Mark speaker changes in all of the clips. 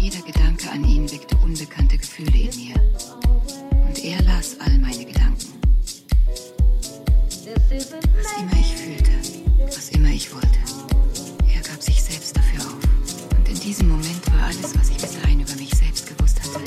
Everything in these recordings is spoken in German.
Speaker 1: Jeder Gedanke an ihn weckte unbekannte Gefühle in mir. Und er las all meine Gedanken. Was immer ich fühlte, was immer ich wollte, er gab sich selbst dafür auf. Und in diesem Moment war alles, was ich bis dahin über mich selbst gewusst hatte,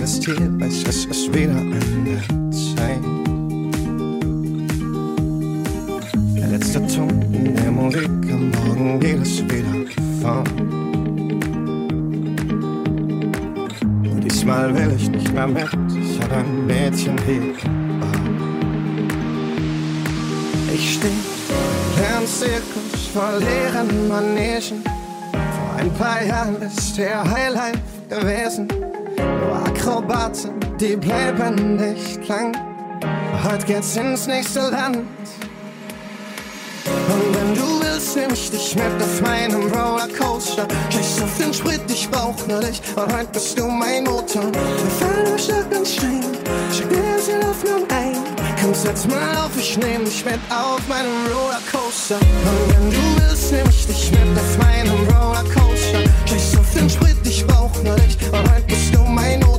Speaker 2: jedes
Speaker 3: Tier weiß,
Speaker 2: dass es
Speaker 4: wieder
Speaker 5: anders sein. Der
Speaker 6: letzte Ton in der Musik, am Morgen geht es wieder vor. Und diesmal will ich nicht mehr mit, ich hab ein Mädchen hier. Ich steh, lern Zirkus, leeren Manegen. Vor ein paar Jahren ist der Highlight gewesen. Akrobaten, die bleiben nicht lang. Heute geht's ins nächste Land. Und wenn du willst, nehm ich dich mit auf meinem Rollercoaster. Scheiß auf den Sprit, ich brauch nur dich. Und heute bist du mein Motor. Wir fallen Stock und Stein. Schick dir das Laufen ein. Komm, setz mal auf, ich nehm dich mit auf meinem Rollercoaster. Und wenn du willst, nehm ich dich mit auf meinem Rollercoaster. Scheiß auf den Sprit, ich brauch nur dich. Und heute bist du mein Motor.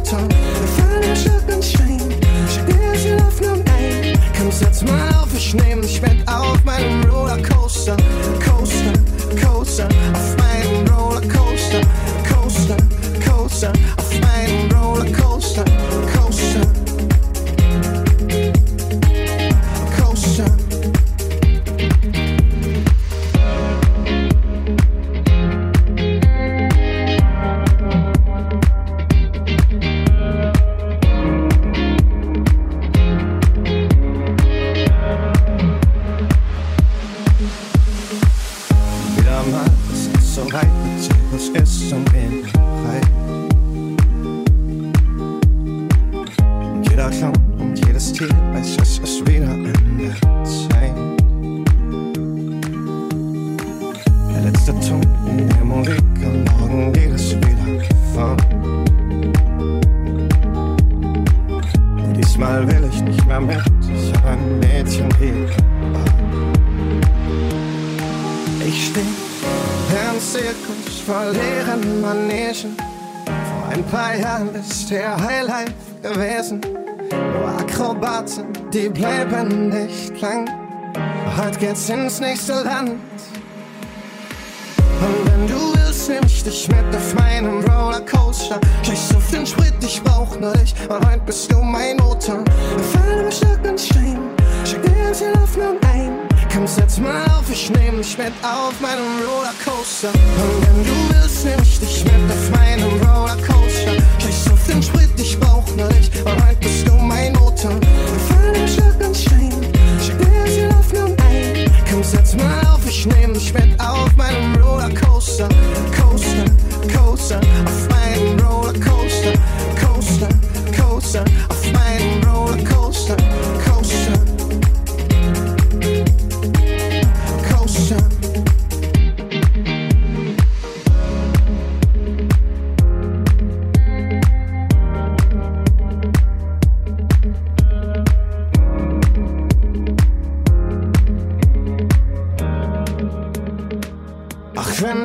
Speaker 6: Wir fallen Stock und Stein. Schick dir das Laufen ein. Komm, setz mal auf, ich nehm auf meinem Rollercoaster. Coaster, Coaster, auf meinem Rollercoaster. Coaster, Coaster, Ich steh im Zirkus vor leeren Manegen. Vor ein paar Jahren ist der Highlife gewesen. Nur Akrobaten, die bleiben nicht lang. Heute geht's ins nächste Land. Und wenn du willst, nehm ich dich mit auf meinem Rollercoaster. Scheiß auf den Sprit, ich brauch nur dich. Und heute bist du mein Motor. Wir fallen über Stock und Stein. Schick dir ganz viel Hoffnung ein. Komm, setz mal auf, ich nehm dich mit auf meinem Rollercoaster. Und wenn du willst, nehm ich dich mit auf meinem Rollercoaster. Scheiß auf den Sprit, ich brauch nur dich. Und heute bist du mein Motor. Wir fallen über Stock und Stein. Schick ganz viel Hoffnung ein. Komm, setz mal auf, ich nehm dich mit auf meinem Rollercoaster. Coaster, Coaster, auf meinem Rollercoaster. Coaster, Coaster, auf meinem Rollercoaster.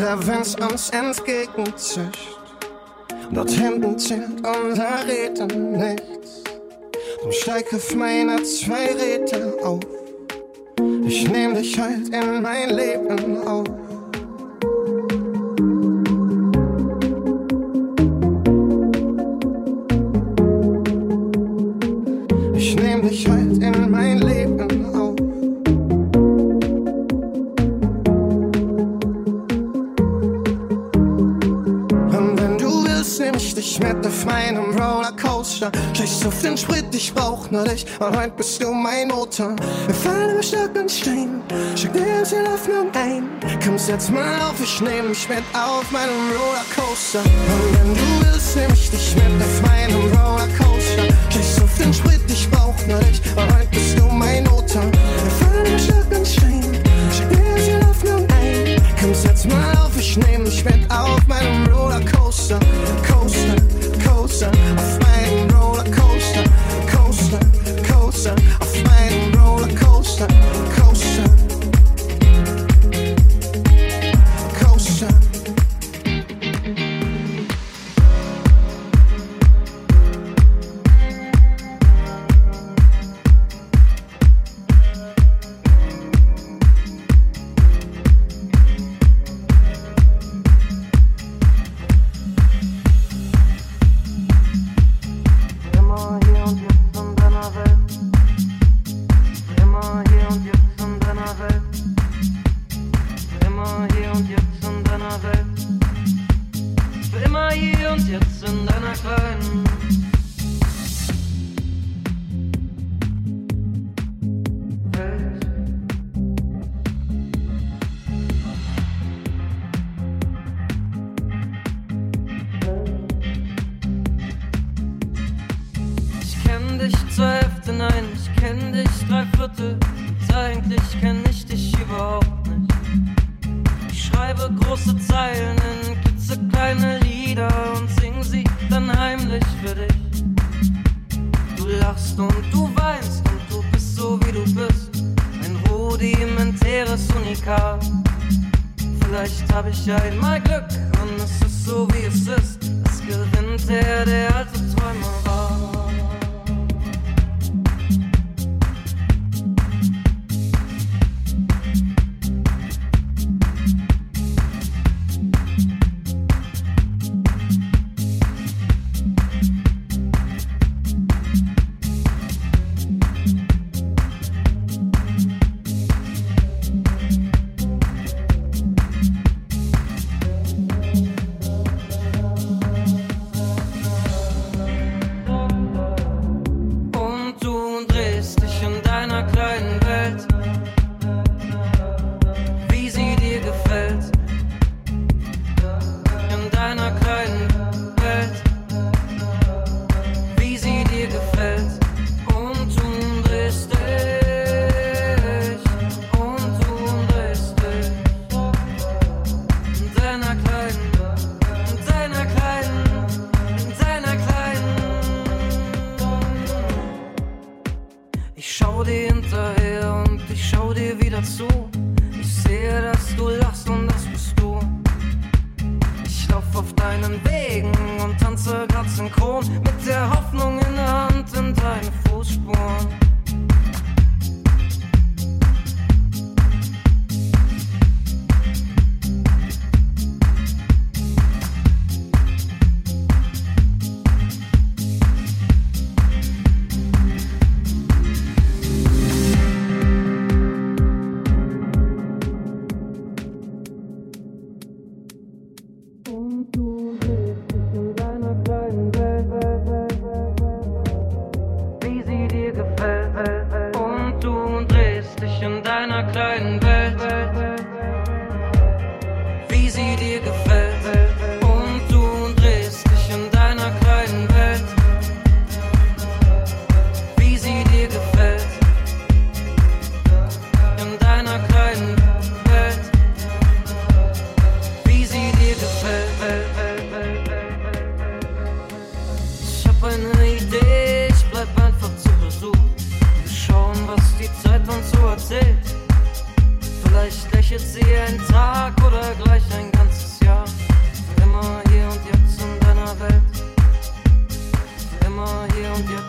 Speaker 6: Ach, wenn der Wind uns entgegenzischt, dort hinten zählt unser Reden nichts, dann steig auf meine zwei Räder auf. Ich nehm dich halt in mein Leben auf. Ich nehm dich halt in mein Leben auf. Ich mit auf meinem Rollercoaster. Scheiß auf den Sprit, ich brauch nur dich. Und heute bist du mein Motor. Wir fallen über Stock und Stein. Schick dir ganz viel Hoffnung ein. Komm, setz mal auf, ich nehm dich mit auf meinem Rollercoaster. Und wenn du willst, nehm ich dich mit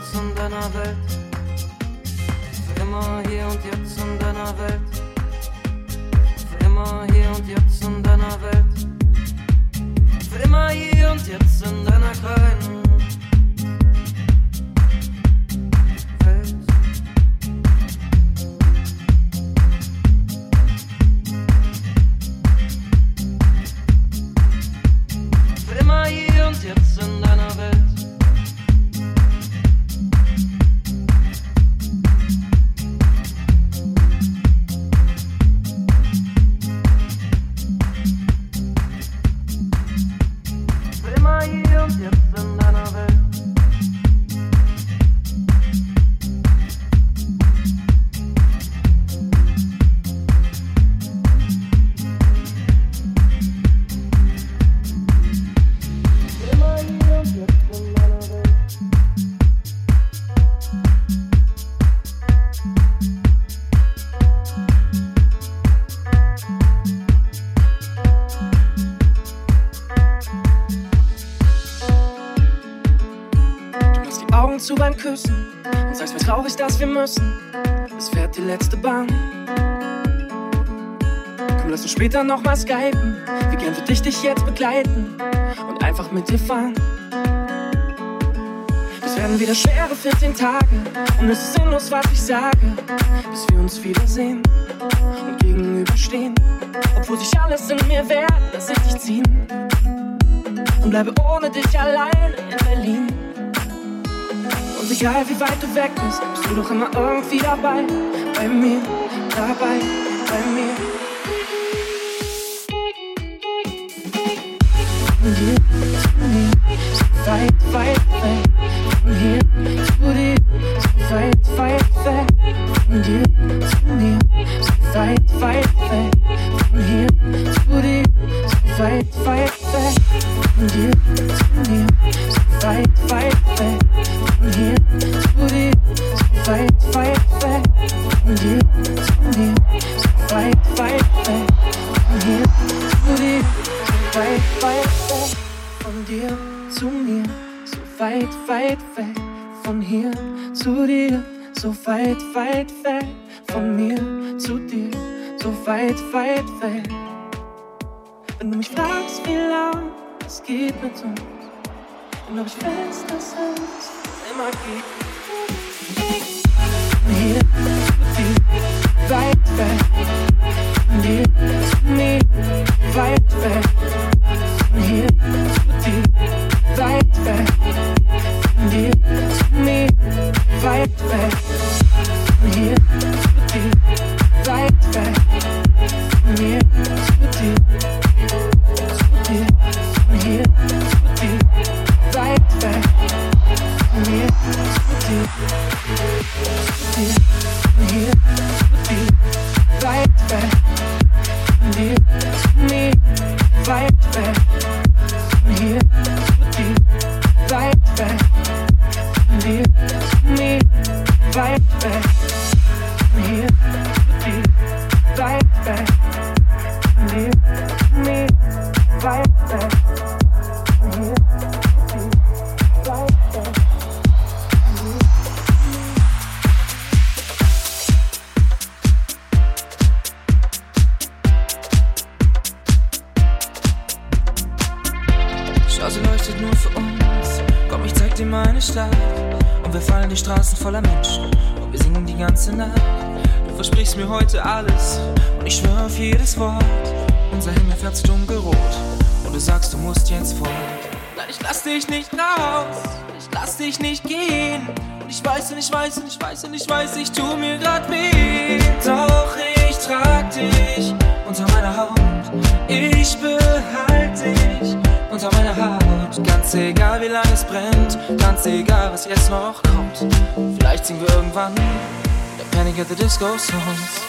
Speaker 6: jetzt in deiner Welt.
Speaker 7: Für immer hier und jetzt in deiner Welt. Für immer hier und jetzt in deiner Welt. Für immer hier und jetzt in deiner kleinen Welt.
Speaker 8: was wir müssen. Es fährt die letzte Bahn. Komm, lass uns später nochmal skypen. Wie gern würde ich dich jetzt begleiten und einfach mit dir fahren. Es werden wieder schwere 14 Tage und es ist sinnlos, was ich sage, bis wir uns wiedersehen und gegenüberstehen. Obwohl sich alles in mir wehrt, lass ich dich ziehen und bleibe ohne dich allein in Berlin. Und egal wie weit du weg bist, bist du doch immer irgendwie dabei, bei mir, dabei, bei mir. Von dir zu mir, so weit, weit weg. Von hier zu dir, so weit, weit weg. Von dir zu mir, so weit, weit weg. Von hier zu dir, so weit, weit weg. Von dir weit weg. Wenn du mich fragst, wie lang es geht mit uns, dann glaub ich fest, dass es immer geht. Hier zu dir, weit weg. Dir zu mir, weit weg. Hier zu dir, weit weg. Von dir zu mir, weit weg.
Speaker 9: Dich nicht raus. Ich lass dich nicht gehen. Und ich weiß und ich weiß und ich weiß und ich weiß, ich tu mir grad weh. Doch ich trag dich unter meiner Haut. Ich behalte dich unter meiner Haut. Ganz egal, wie lange es brennt, ganz egal, was jetzt noch kommt. Vielleicht singen wir irgendwann der Panic at the Disco Songs.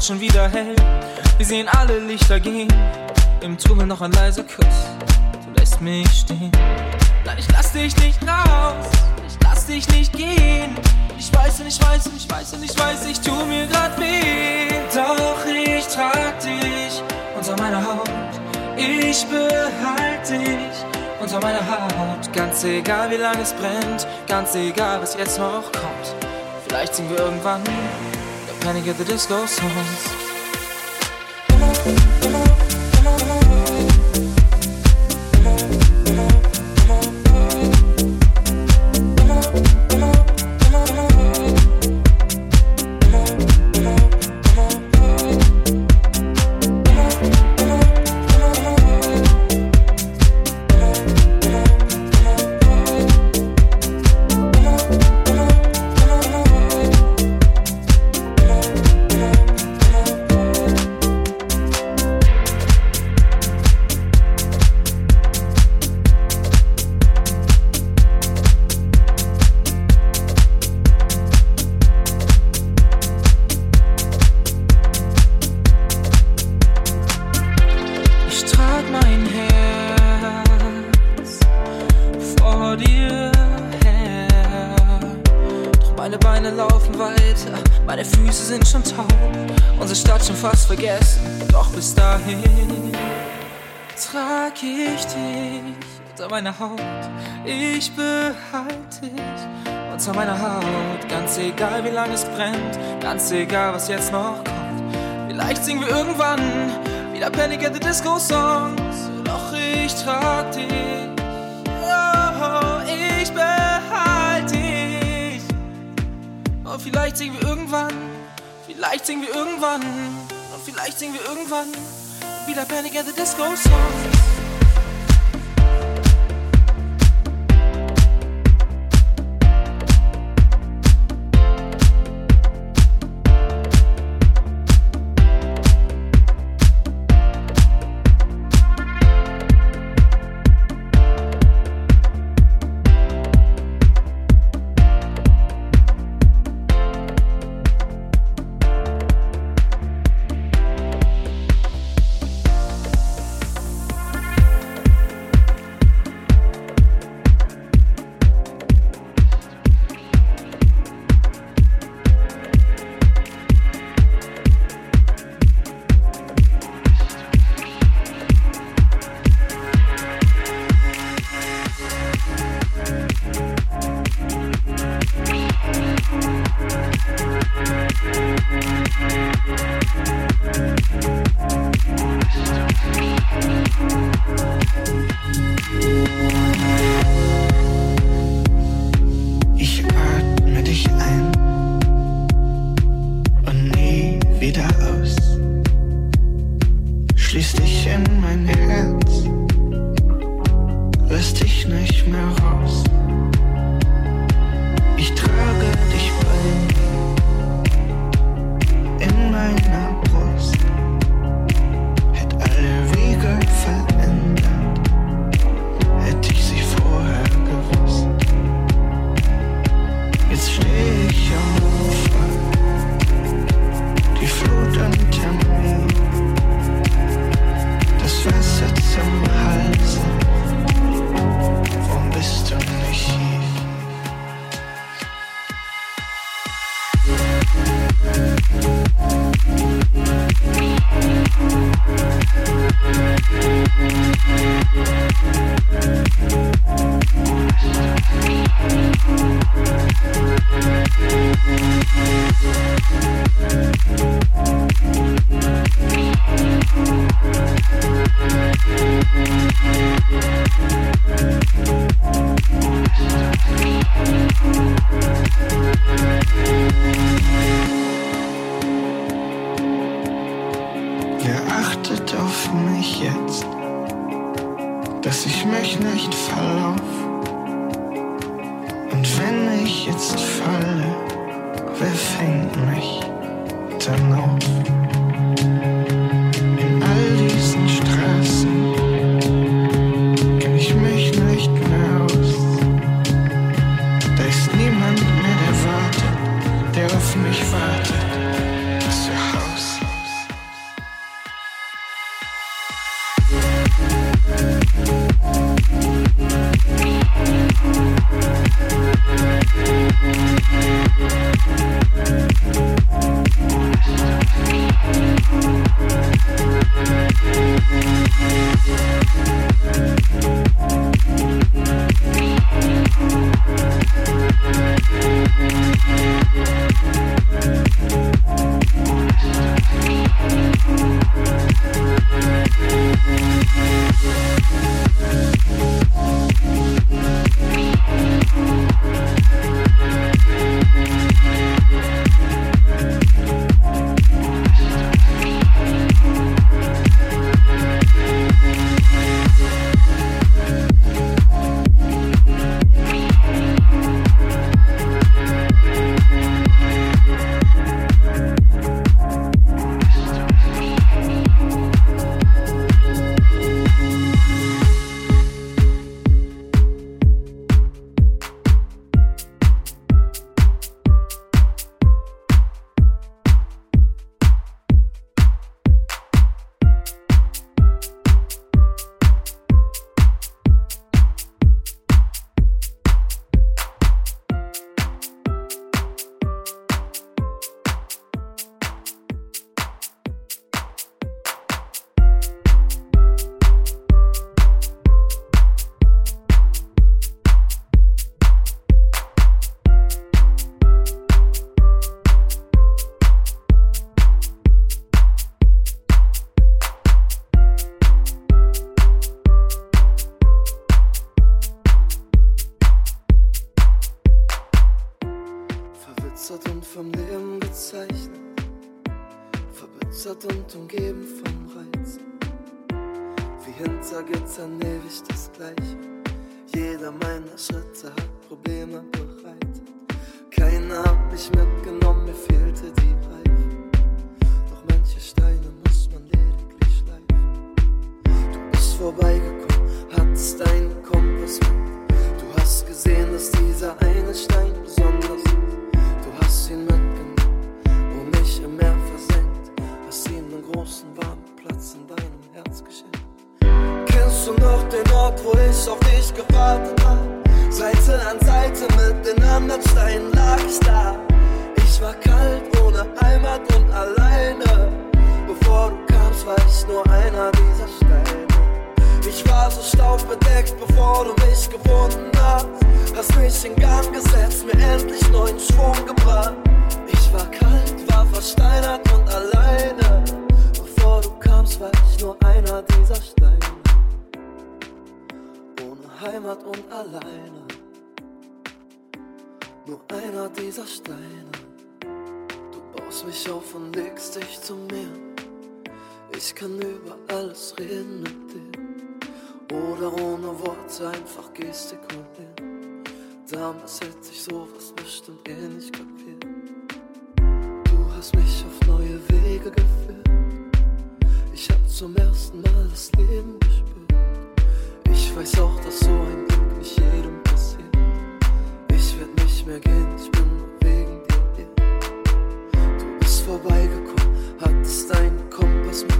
Speaker 9: Wird schon wieder hell. Wir sehen alle Lichter gehen, im Tunnel noch ein leiser Kuss. Du lässt mich stehen. Nein, ich lass dich nicht raus, ich lass dich nicht gehen. Ich weiß und ich weiß und ich weiß und ich weiß, ich tu mir grad weh. Doch ich trag dich unter meiner Haut. Ich behalte dich unter meiner Haut. Ganz egal, wie lange es brennt, ganz egal, was jetzt noch kommt. Vielleicht singen wir irgendwann Panic at the Disco Songs.
Speaker 6: Meiner Haut, ich behalte dich unter meiner Haut. Ganz egal wie lange es brennt, ganz egal was jetzt noch kommt. Vielleicht singen wir irgendwann wieder Panic at the Disco Songs. Doch ich trag dich, oh, ich behalte dich. Und vielleicht singen wir irgendwann, vielleicht singen wir irgendwann, und vielleicht singen wir irgendwann wieder Panic at the Disco Songs.
Speaker 10: Verwässert und vom Leben gezeichnet, verbittert und umgeben von Reizen. Wie hinter Gittern ewig das Gleiche. Jeder meiner Schritte hat Probleme bereitet. Keiner hat mich mitgenommen, mir fehlte die Reife. Doch manche Steine muss man lediglich schleifen. Du bist vorbeigekommen, hattest einen Kompass mit. Du hast gesehen, dass dieser eine Stein Kennst du noch den Ort, wo ich auf dich gewartet hab? Seite an Seite mit den anderen Steinen lag ich da. Ich war kalt, ohne Heimat und alleine. Bevor du kamst, war ich nur einer dieser Steine. Ich war so staubbedeckt, bevor du mich gefunden hast. Hast mich in Gang gesetzt, mir endlich neuen Schwung gebracht. Ich war kalt, war versteinert und alleine. Bevor du kamst, war ich nur einer dieser Steine. Ohne Heimat und alleine. Nur einer dieser Steine. Du baust mich auf und legst dich zu mir. Ich kann über alles reden mit dir. Oder ohne Worte einfach gestikulieren. Damals hätte ich sowas bestimmt eh nicht kapiert. Du hast mich auf neue Wege geführt. Zum ersten Mal das Leben gespürt. Ich weiß auch, dass so ein Glück nicht jedem passiert. Ich werd nicht mehr gehen, ich bin nur wegen dir. Du bist vorbeigekommen, hattest deinen Kompass mit.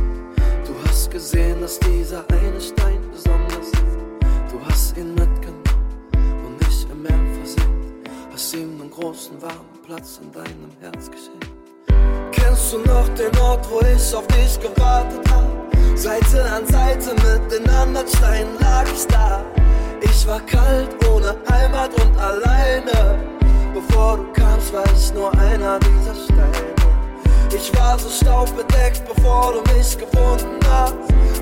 Speaker 10: Du hast gesehen, dass dieser eine Stein besonders ist. Du hast ihn mitgenommen und nicht im Meer versenkt. Hast ihm einen großen warmen Platz in deinem Herz geschenkt. Kennst du noch den Ort, wo ich auf dich gewartet hab? Seite an Seite mit den anderen Steinen lag ich da. Ich war kalt, ohne Heimat und alleine. Bevor du kamst, war ich nur einer dieser Steine. Ich war so staubbedeckt, bevor du mich gefunden hast.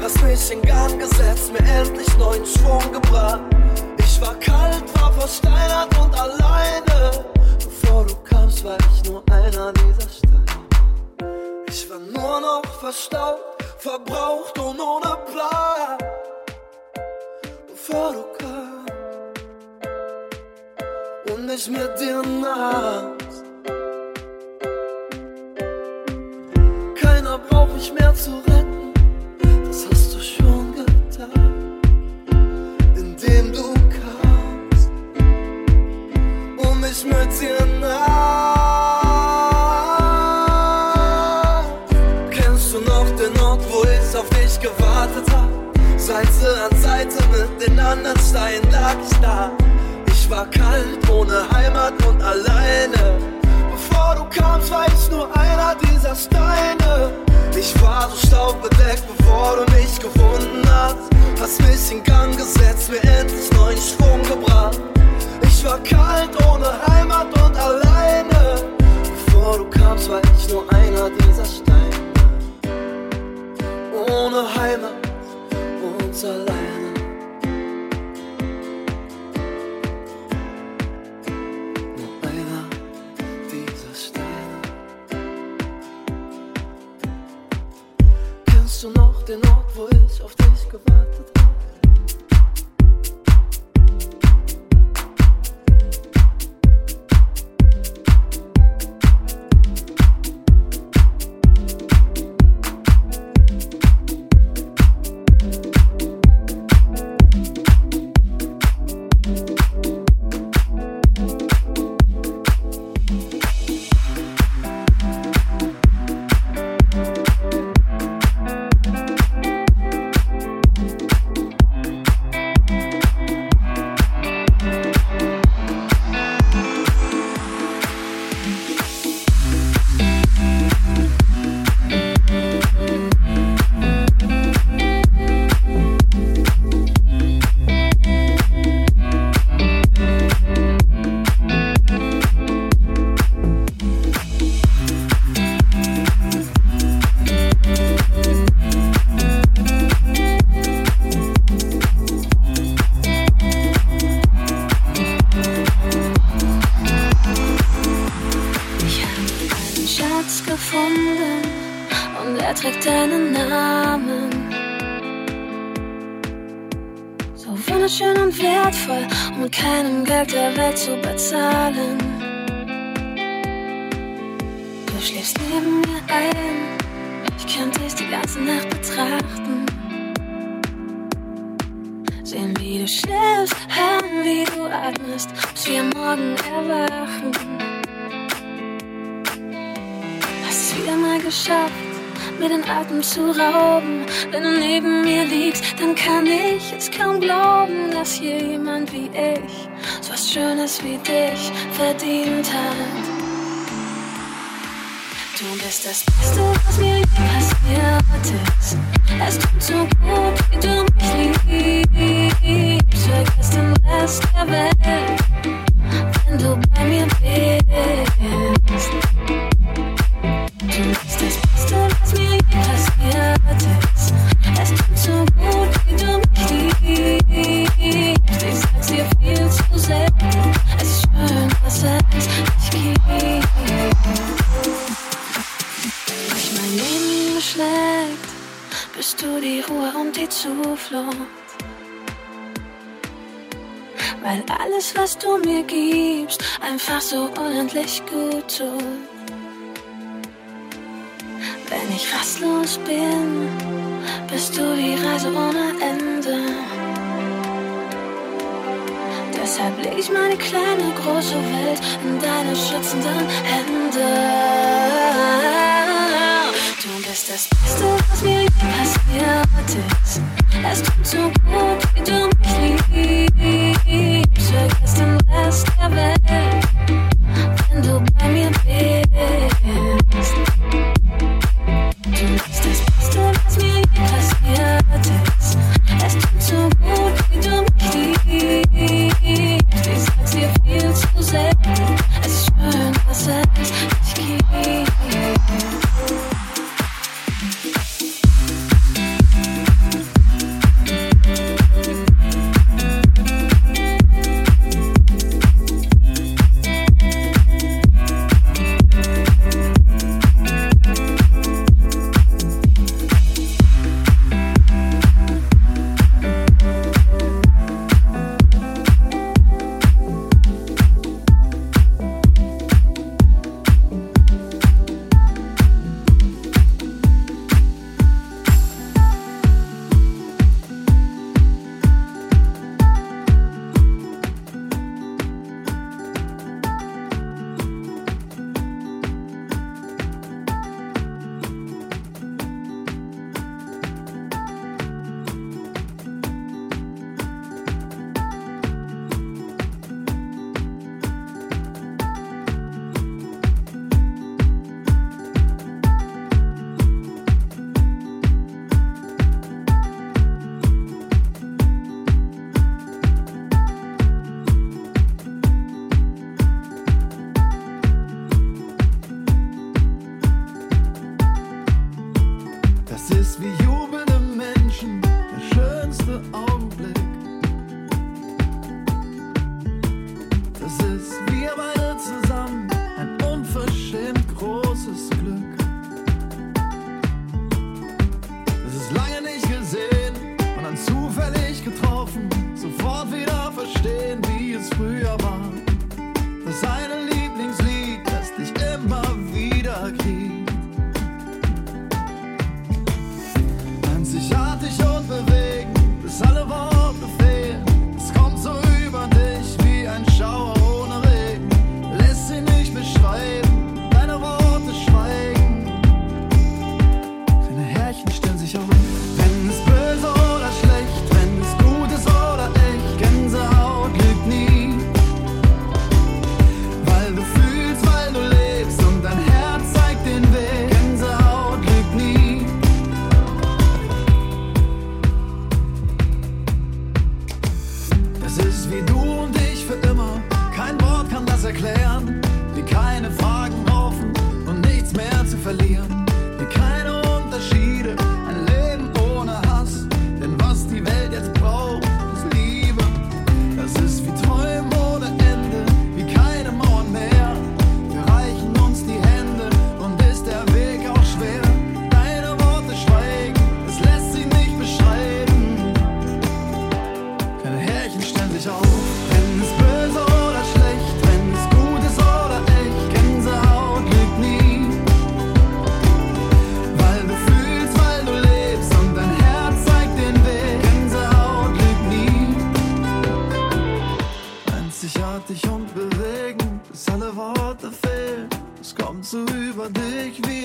Speaker 10: Hast mich in Gang gesetzt, mir endlich neuen Schwung gebracht. Ich war kalt, war versteinert und alleine. Bevor du kamst, war ich nur einer dieser Steine. Ich war nur noch verstaubt, verbraucht und ohne Plan. Bevor du kamst und nicht mit dir nahst. Keiner braucht mich mehr zu retten, das hast du schon getan. Indem du kamst und mich mit dir nahst. Seite an Seite mit den anderen Steinen lag ich da. Ich war kalt, ohne Heimat und alleine. Bevor du kamst, war ich nur einer dieser Steine. Ich war so staubbedeckt, bevor du mich gefunden hast. Hast mich in Gang gesetzt, mir endlich neuen Schwung gebracht. Ich war kalt, ohne Heimat und alleine. Bevor du kamst, war ich nur einer dieser Steine. Ohne Heimat und alleine. Nur einer dieser Steine. Kennst du noch den Ort, wo ich auf dich gewartet hab?
Speaker 11: ist das Beste, was mir passiert ist. Es tut so gut, du mich liebst. mein Leben schlägt, bist du die Ruhe und die Zuflucht. Weil alles, was du mir gibst, einfach so unendlich gut tut. Wenn ich rastlos bin, bist du die Reise ohne Ende. Deshalb leg ich meine kleine, große Welt in deine schützenden Hände. estas. Estas Milliarden Es tut so gut, wie du mich liebst. Vergiss den Rest der Welt, wenn du bei mir bist.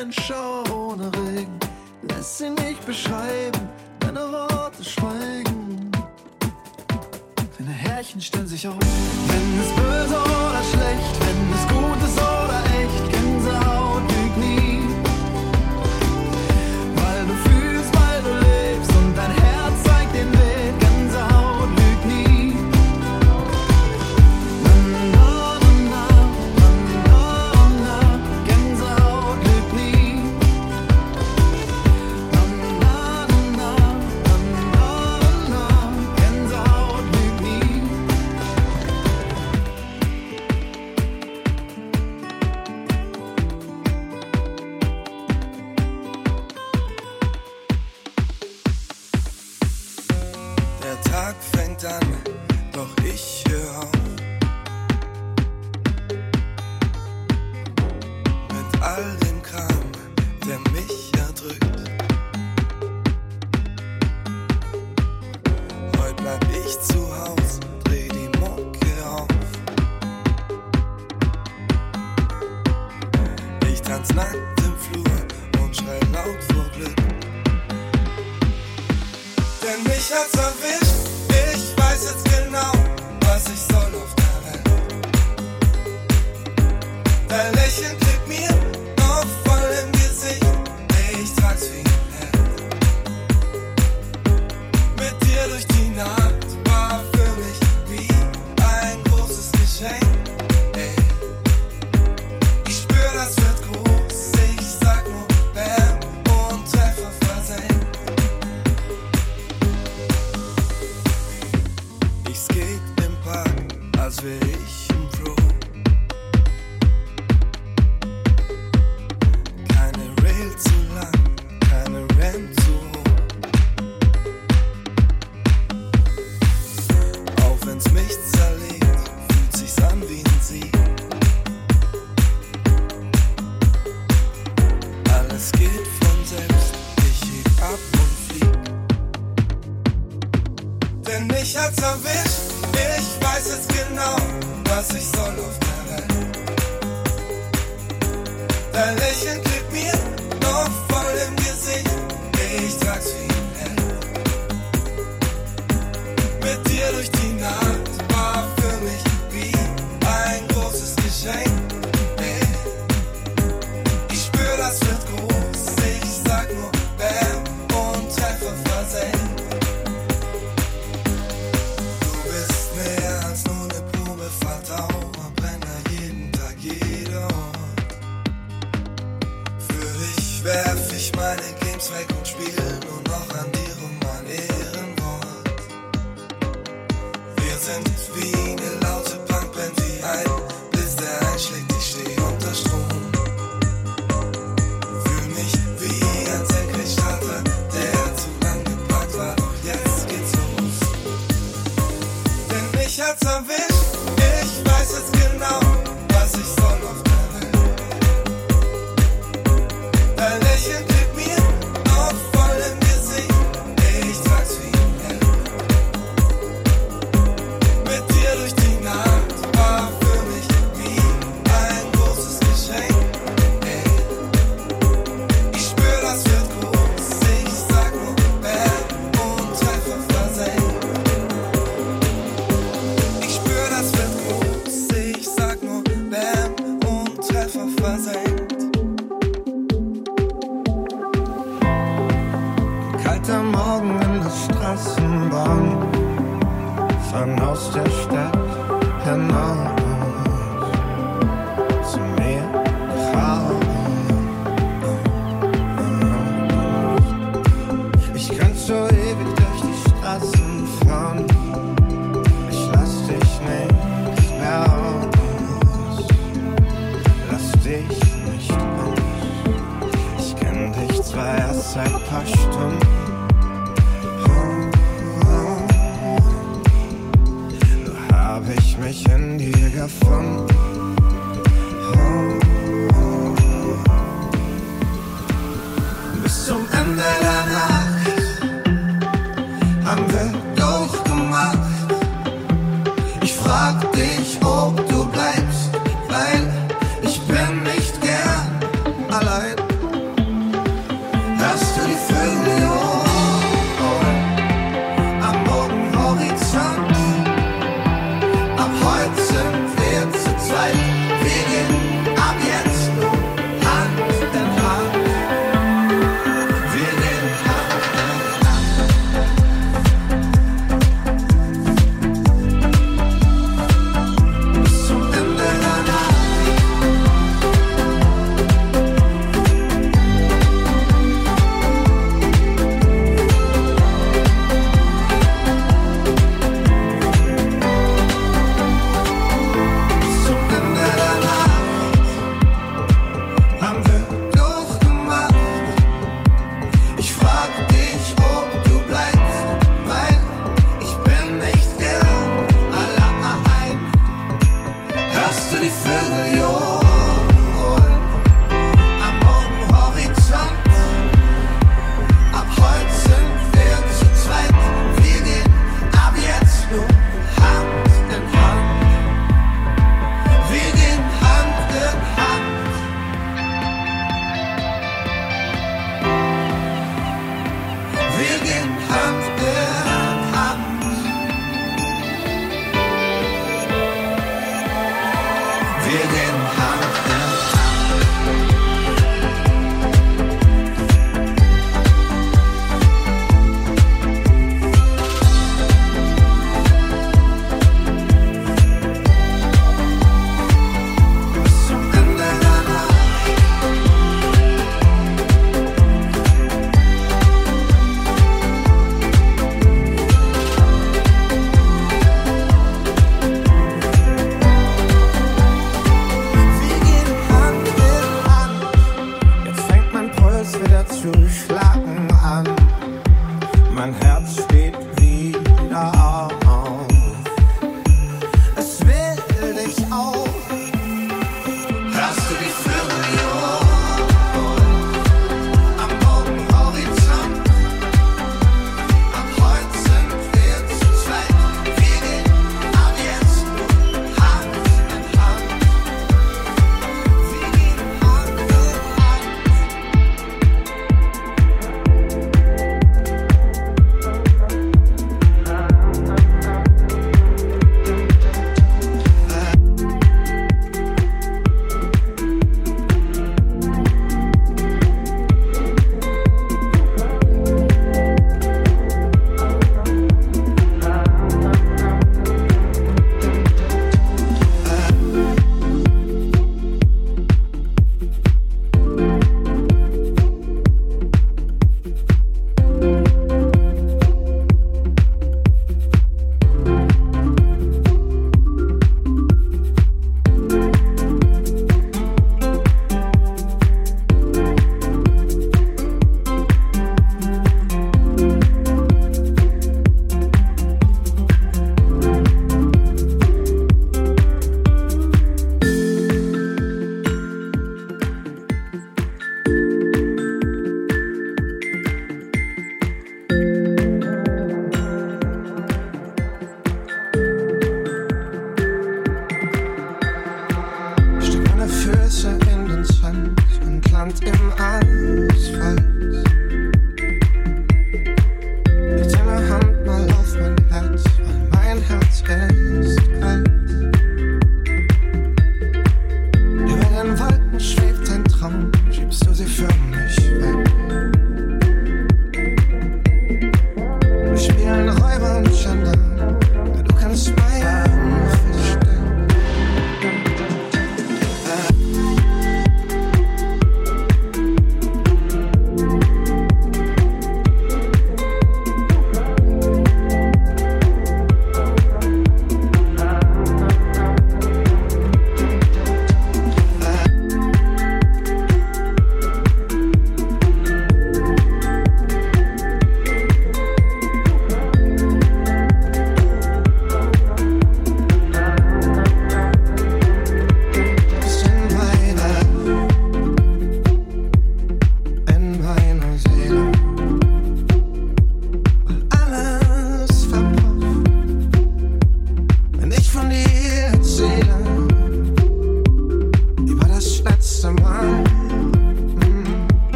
Speaker 12: ein Schauer ohne Regen. Lass sie nicht beschreiben, deine Worte schweigen. Deine Härchen stellen sich auf. Wenn es böse oder schlecht, wenn es gut ist oder echt, Gänsehaut.
Speaker 13: dann, doch ich hör auf. Mit all dem Kram, der mich erdrückt. Heute bleib ich zu Hause, dreh die Mucke auf. Ich tanz nackt im Flur und schrei laut vor Glück. Denn mich hat's erwischt. ins Nichts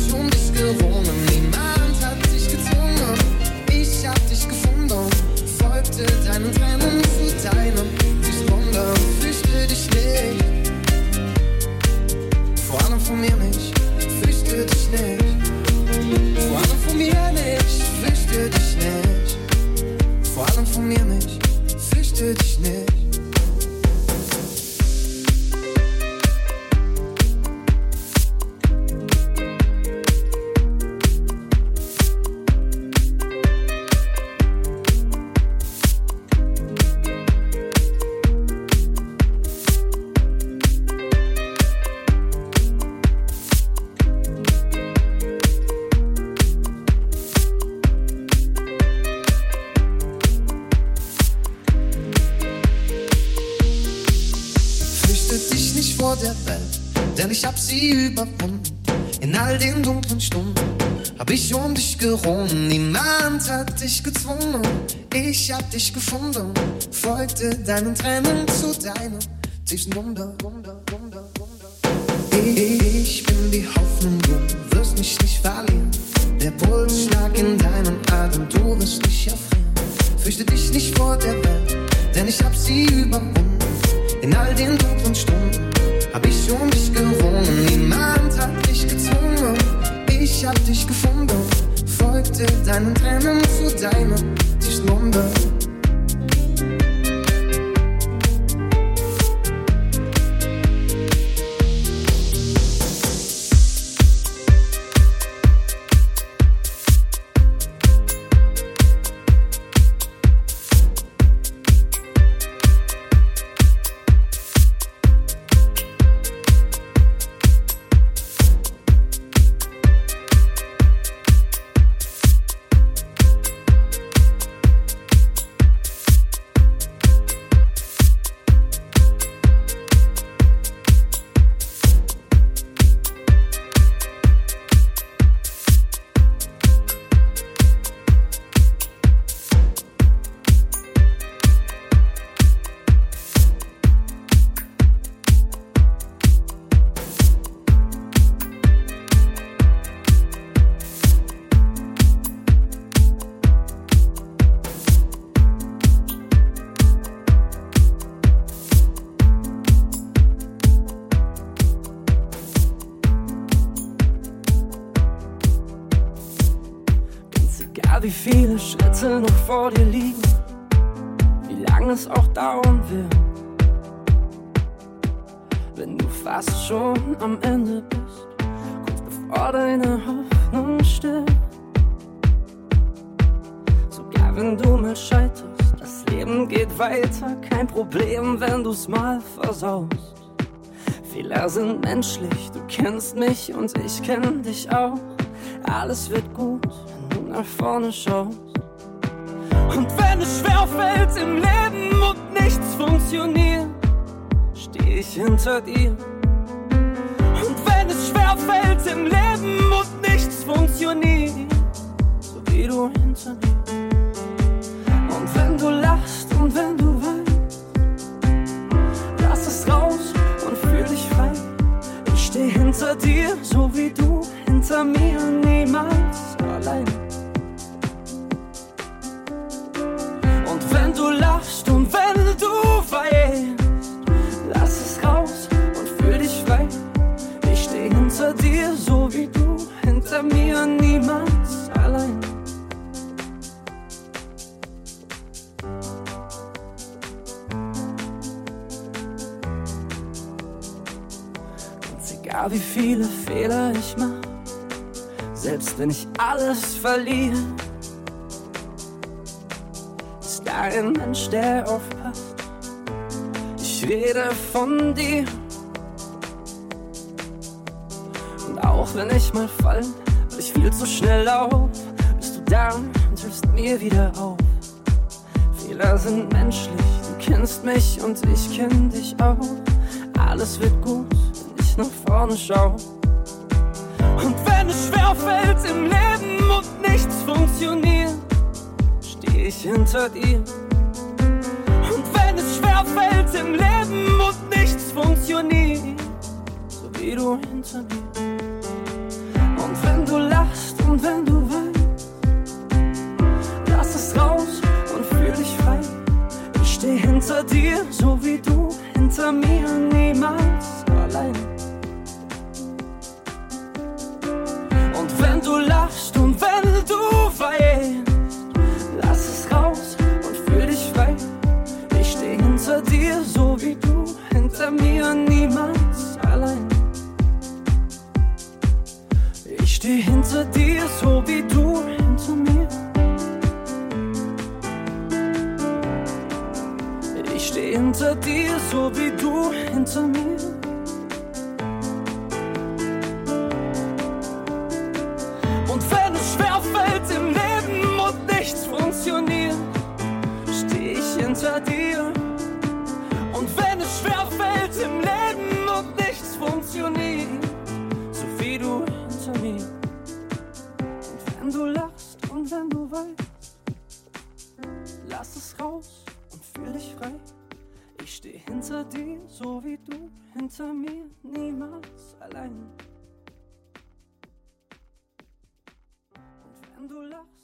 Speaker 13: assume this girl dich
Speaker 6: gefunden, folgte deinen Tränen zu deinem tiefsten Wunder, Wunder, Wunder, Wunder. Ich bin die Hoffnung, du wirst mich nicht verlieren. Der Pulsschlag in deinem Atem, du wirst nicht erfrieren. Fürchte dich nicht vor der Welt,
Speaker 14: denn ich hab sie überwunden. In all den dunklen Stunden hab ich um dich gerungen. Niemand hat dich gezwungen. Ich hab dich gefunden, folgte deinen Tränen
Speaker 9: Schritte noch vor dir liegen, wie lange es auch dauern wird. Wenn du fast schon am Ende bist, kurz bevor deine Hoffnung stirbt. Sogar wenn du mal scheiterst, das Leben geht weiter, kein Problem, wenn du's mal versaust. Fehler sind menschlich, du kennst mich und ich kenn dich auch. Alles wird gut, wenn du nach vorne schaust. Und wenn es schwer fällt im Leben und nichts funktioniert, steh ich hinter dir. Und wenn es schwer fällt im Leben und nichts funktioniert, so wie du hinter mir. Und wenn du lachst und wenn du weinst, lass es raus und fühl dich frei. Ich steh hinter dir, so wie du hinter mir, niemals allein. Du lachst und wenn du weinst, lass es raus und fühl dich frei. Ich steh hinter dir, so wie du hinter mir, niemals allein. Ganz egal wie viele Fehler ich mach, selbst wenn ich alles verliere, ist da ein Mensch, der aufpasst. Ich rede von dir. Und auch wenn ich mal fall, weil ich viel zu schnell lauf, bist du da und hilfst mir wieder auf. Fehler sind menschlich, du kennst mich und ich kenn dich auch. Alles wird gut, wenn ich nach vorne schau. Und wenn es schwer fällt im Leben und nichts funktioniert, ich hinter dir. Und wenn es schwer fällt im Leben und nichts funktioniert, so wie du hinter mir. Und wenn du lachst und wenn du weinst, lass es raus und fühl dich frei. Ich steh hinter dir, so wie du hinter mir, niemals dir, so wie du hinter mir, niemals allein. Ich steh hinter dir, so wie du hinter mir. Ich steh hinter dir, so wie du hinter mir. Weinst, lass es raus und fühl dich frei. Ich steh hinter dir, so wie du hinter mir, niemals allein. Und wenn du lachst